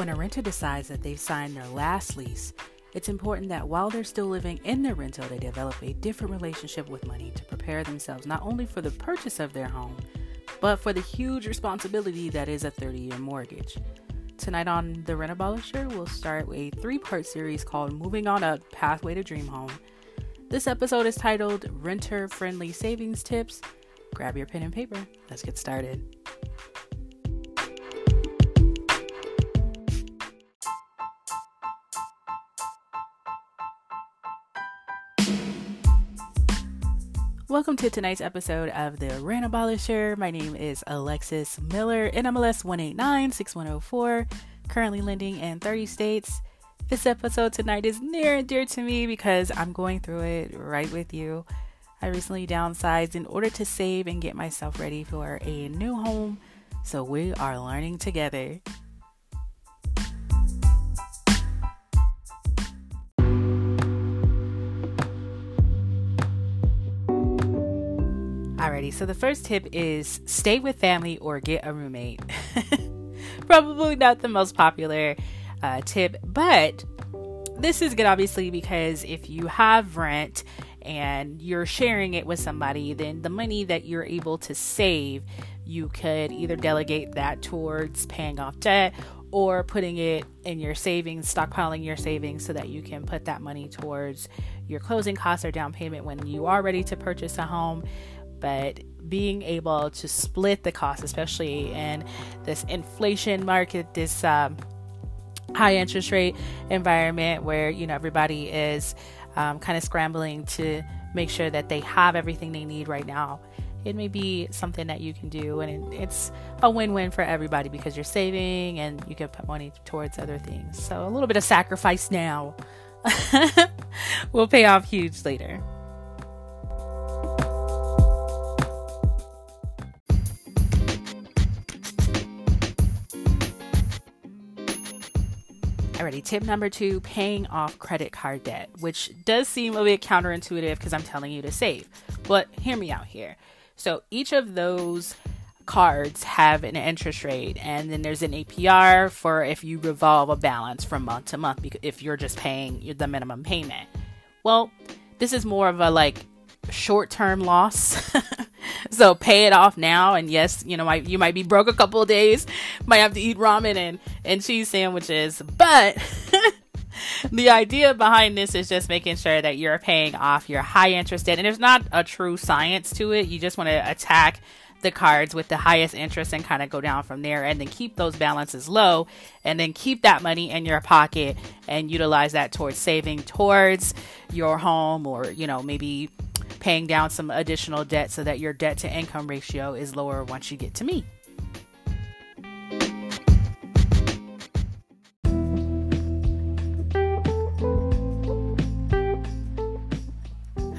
when a renter decides that they've signed their last lease, it's important that while they're still living in their rental, they develop a different relationship with money to prepare themselves not only for the purchase of their home, but for the huge responsibility that is a 30 year mortgage. Tonight on The Rent Abolisher, we'll start a three part series called Moving On Up Pathway to Dream Home. This episode is titled Renter Friendly Savings Tips. Grab your pen and paper. Let's get started. Welcome to tonight's episode of the Rent Abolisher. My name is Alexis Miller, NMLS 1896104, currently lending in 30 states. This episode tonight is near and dear to me because I'm going through it right with you. I recently downsized in order to save and get myself ready for a new home, so we are learning together. Alrighty, so the first tip is stay with family or get a roommate. Probably not the most popular uh, tip, but this is good obviously because if you have rent and you're sharing it with somebody, then the money that you're able to save, you could either delegate that towards paying off debt or putting it in your savings, stockpiling your savings so that you can put that money towards your closing costs or down payment when you are ready to purchase a home but being able to split the cost, especially in this inflation market, this um, high interest rate environment where you know everybody is um, kind of scrambling to make sure that they have everything they need right now. It may be something that you can do, and it's a win win for everybody because you're saving and you can put money towards other things. So, a little bit of sacrifice now will pay off huge later. Tip number two paying off credit card debt, which does seem a bit counterintuitive because I'm telling you to save. But hear me out here. So each of those cards have an interest rate, and then there's an APR for if you revolve a balance from month to month if you're just paying the minimum payment. Well, this is more of a like short term loss. so pay it off now. And yes, you know, you might be broke a couple of days, might have to eat ramen and, and cheese sandwiches. But the idea behind this is just making sure that you're paying off your high interest debt. And there's not a true science to it. You just want to attack the cards with the highest interest and kind of go down from there and then keep those balances low and then keep that money in your pocket and utilize that towards saving towards your home or you know maybe paying down some additional debt so that your debt to income ratio is lower once you get to me.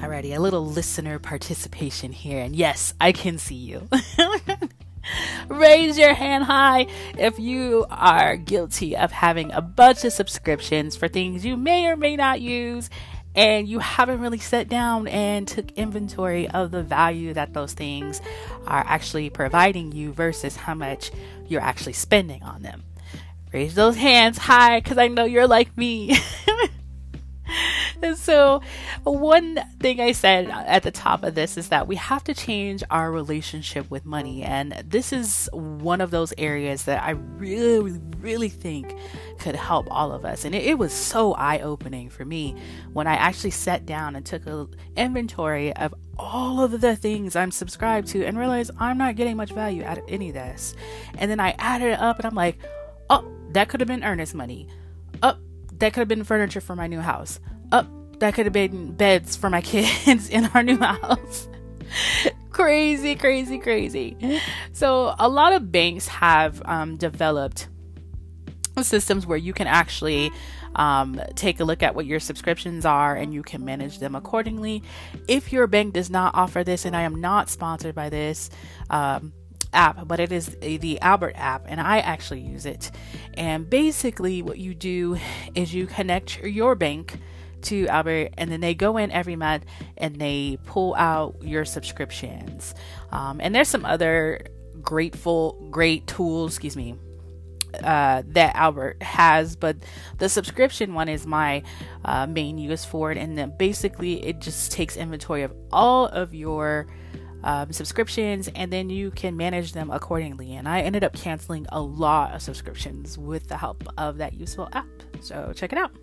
Alrighty, a little listener participation here. And yes, I can see you. Raise your hand high if you are guilty of having a bunch of subscriptions for things you may or may not use and you haven't really sat down and took inventory of the value that those things are actually providing you versus how much you're actually spending on them. Raise those hands high because I know you're like me. So, one thing I said at the top of this is that we have to change our relationship with money. And this is one of those areas that I really, really think could help all of us. And it, it was so eye opening for me when I actually sat down and took an inventory of all of the things I'm subscribed to and realized I'm not getting much value out of any of this. And then I added it up and I'm like, oh, that could have been earnest money. Oh, that could have been furniture for my new house up that could have been beds for my kids in our new house. crazy, crazy, crazy. So, a lot of banks have um, developed systems where you can actually um, take a look at what your subscriptions are and you can manage them accordingly. If your bank does not offer this, and I am not sponsored by this, um, app, but it is the Albert app, and I actually use it. And basically, what you do is you connect your bank to Albert, and then they go in every month and they pull out your subscriptions. Um, and there's some other grateful, great tools, excuse me, uh, that Albert has, but the subscription one is my uh, main use for it. And then basically, it just takes inventory of all of your um, subscriptions and then you can manage them accordingly. And I ended up canceling a lot of subscriptions with the help of that useful app. So check it out.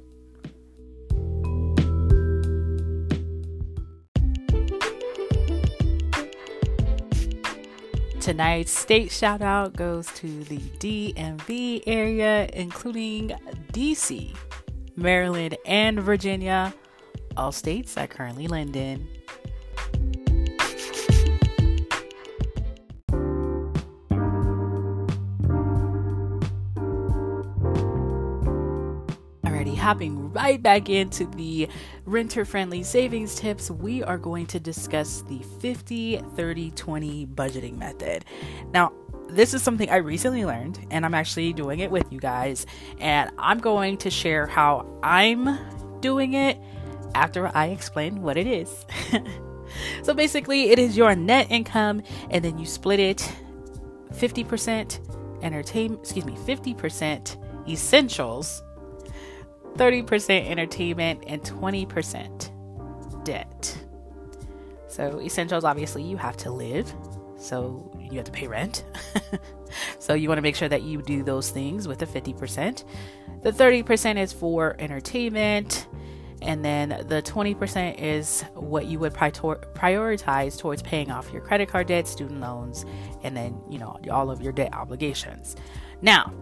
Tonight's state shout out goes to the DMV area, including DC, Maryland, and Virginia, all states I currently lend in. Hopping right back into the renter friendly savings tips, we are going to discuss the 50 30 20 budgeting method. Now, this is something I recently learned, and I'm actually doing it with you guys. And I'm going to share how I'm doing it after I explain what it is. so basically, it is your net income, and then you split it 50% entertainment, excuse me, 50% essentials 30% entertainment, and 20% debt. So, essentials obviously, you have to live, so you have to pay rent. so, you want to make sure that you do those things with the 50%. The 30% is for entertainment, and then the 20% is what you would prioritize towards paying off your credit card debt, student loans, and then, you know, all of your debt obligations. Now,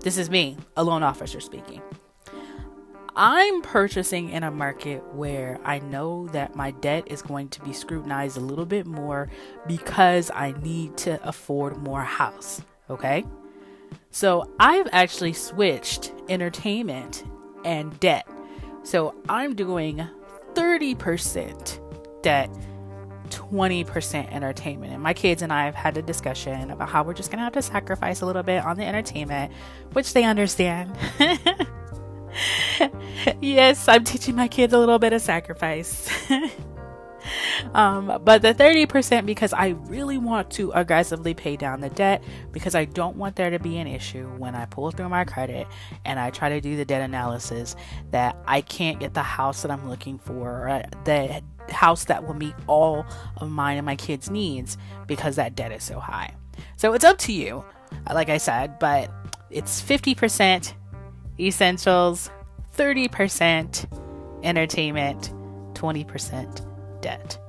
this is me, a loan officer speaking. I'm purchasing in a market where I know that my debt is going to be scrutinized a little bit more because I need to afford more house. Okay? So I've actually switched entertainment and debt. So I'm doing 30% debt, 20% entertainment. And my kids and I have had a discussion about how we're just going to have to sacrifice a little bit on the entertainment, which they understand. yes, I'm teaching my kids a little bit of sacrifice. um, but the 30% because I really want to aggressively pay down the debt because I don't want there to be an issue when I pull through my credit and I try to do the debt analysis that I can't get the house that I'm looking for or the house that will meet all of mine and my kids' needs because that debt is so high. So it's up to you, like I said, but it's 50% essentials, 30% entertainment, 20% debt.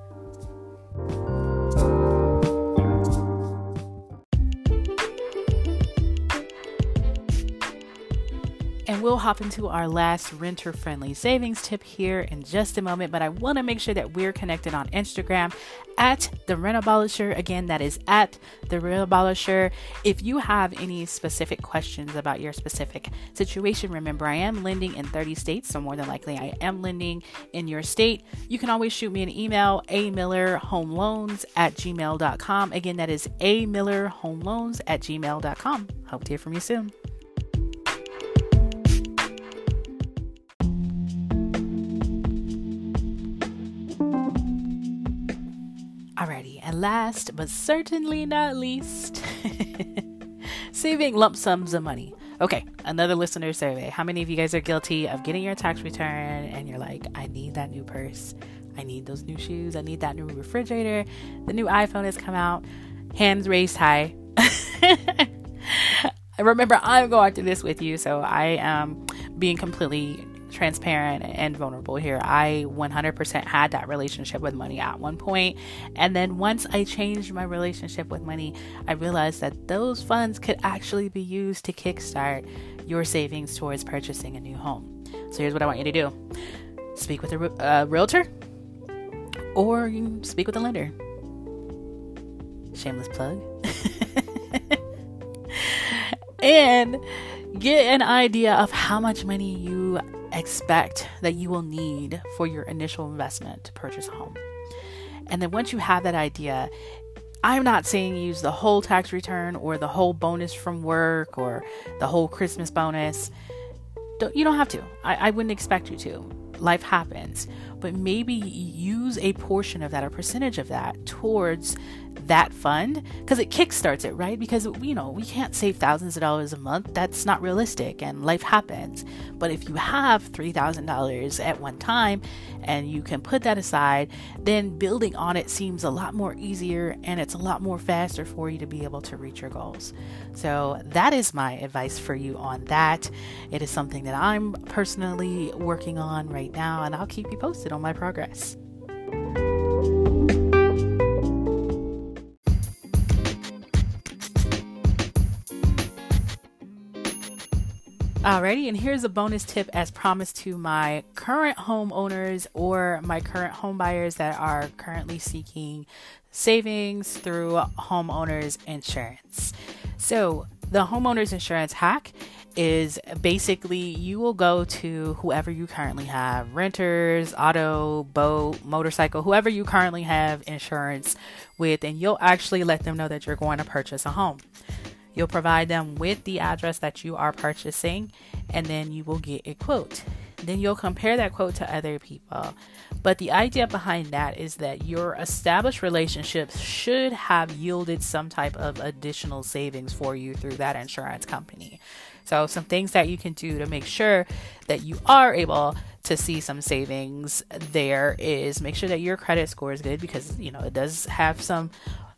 We'll hop into our last renter friendly savings tip here in just a moment. But I want to make sure that we're connected on Instagram at the Rent Abolisher. Again, that is at the Rent Abolisher. If you have any specific questions about your specific situation, remember I am lending in 30 states, so more than likely I am lending in your state. You can always shoot me an email, a Miller Home Loans at gmail.com. Again, that is a Miller Home Loans at gmail.com. Hope to hear from you soon. Last but certainly not least, saving lump sums of money. Okay, another listener survey. How many of you guys are guilty of getting your tax return and you're like, I need that new purse, I need those new shoes, I need that new refrigerator, the new iPhone has come out, hands raised high. Remember, I'm going through this with you, so I am being completely transparent and vulnerable here. I 100% had that relationship with money at one point, and then once I changed my relationship with money, I realized that those funds could actually be used to kickstart your savings towards purchasing a new home. So here's what I want you to do: speak with a uh, realtor, or you speak with a lender. Shameless plug. and get an idea of how much money you expect that you will need for your initial investment to purchase a home. And then once you have that idea, I'm not saying use the whole tax return or the whole bonus from work or the whole Christmas bonus. Don't, you don't have to. I, I wouldn't expect you to. Life happens. But maybe use a portion of that, a percentage of that towards that fund because it kickstarts it, right? Because, you know, we can't save thousands of dollars a month. That's not realistic and life happens. But if you have $3,000 at one time and you can put that aside, then building on it seems a lot more easier and it's a lot more faster for you to be able to reach your goals. So, that is my advice for you on that. It is something that I'm personally working on right now, and I'll keep you posted on my progress. Alrighty, and here's a bonus tip as promised to my current homeowners or my current home buyers that are currently seeking savings through homeowners insurance. So, the homeowners insurance hack is basically you will go to whoever you currently have renters, auto, boat, motorcycle, whoever you currently have insurance with, and you'll actually let them know that you're going to purchase a home. You'll provide them with the address that you are purchasing, and then you will get a quote. Then you'll compare that quote to other people. But the idea behind that is that your established relationships should have yielded some type of additional savings for you through that insurance company. So, some things that you can do to make sure that you are able to see some savings there is make sure that your credit score is good because you know it does have some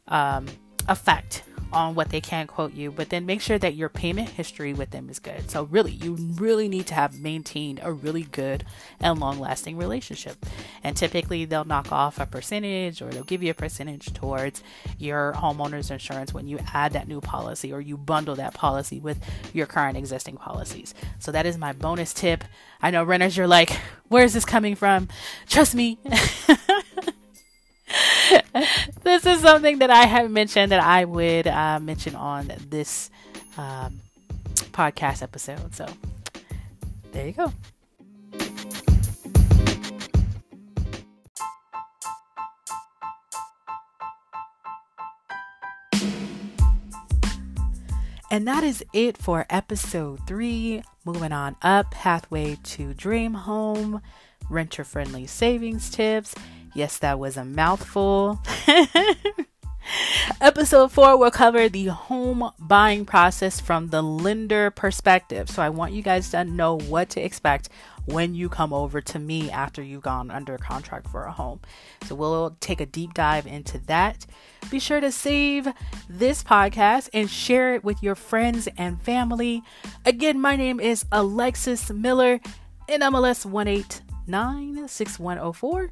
um, effect on what they can quote you, but then make sure that your payment history with them is good. So, really, you really need to have maintained a really good and long lasting relationship. And typically, they'll knock off a percentage or they'll give you a percentage towards your homeowner's insurance when you add that new policy or you bundle that policy with your current existing policies. So, that is my bonus tip. I know renters, you're like, where's this coming from? Trust me. this is something that I have mentioned that I would uh, mention on this um, podcast episode. So there you go. And that is it for episode three. Moving on up, pathway to dream home, renter friendly savings tips, Yes, that was a mouthful. Episode 4 will cover the home buying process from the lender perspective. So I want you guys to know what to expect when you come over to me after you've gone under contract for a home. So we'll take a deep dive into that. Be sure to save this podcast and share it with your friends and family. Again, my name is Alexis Miller, NMLS 1896104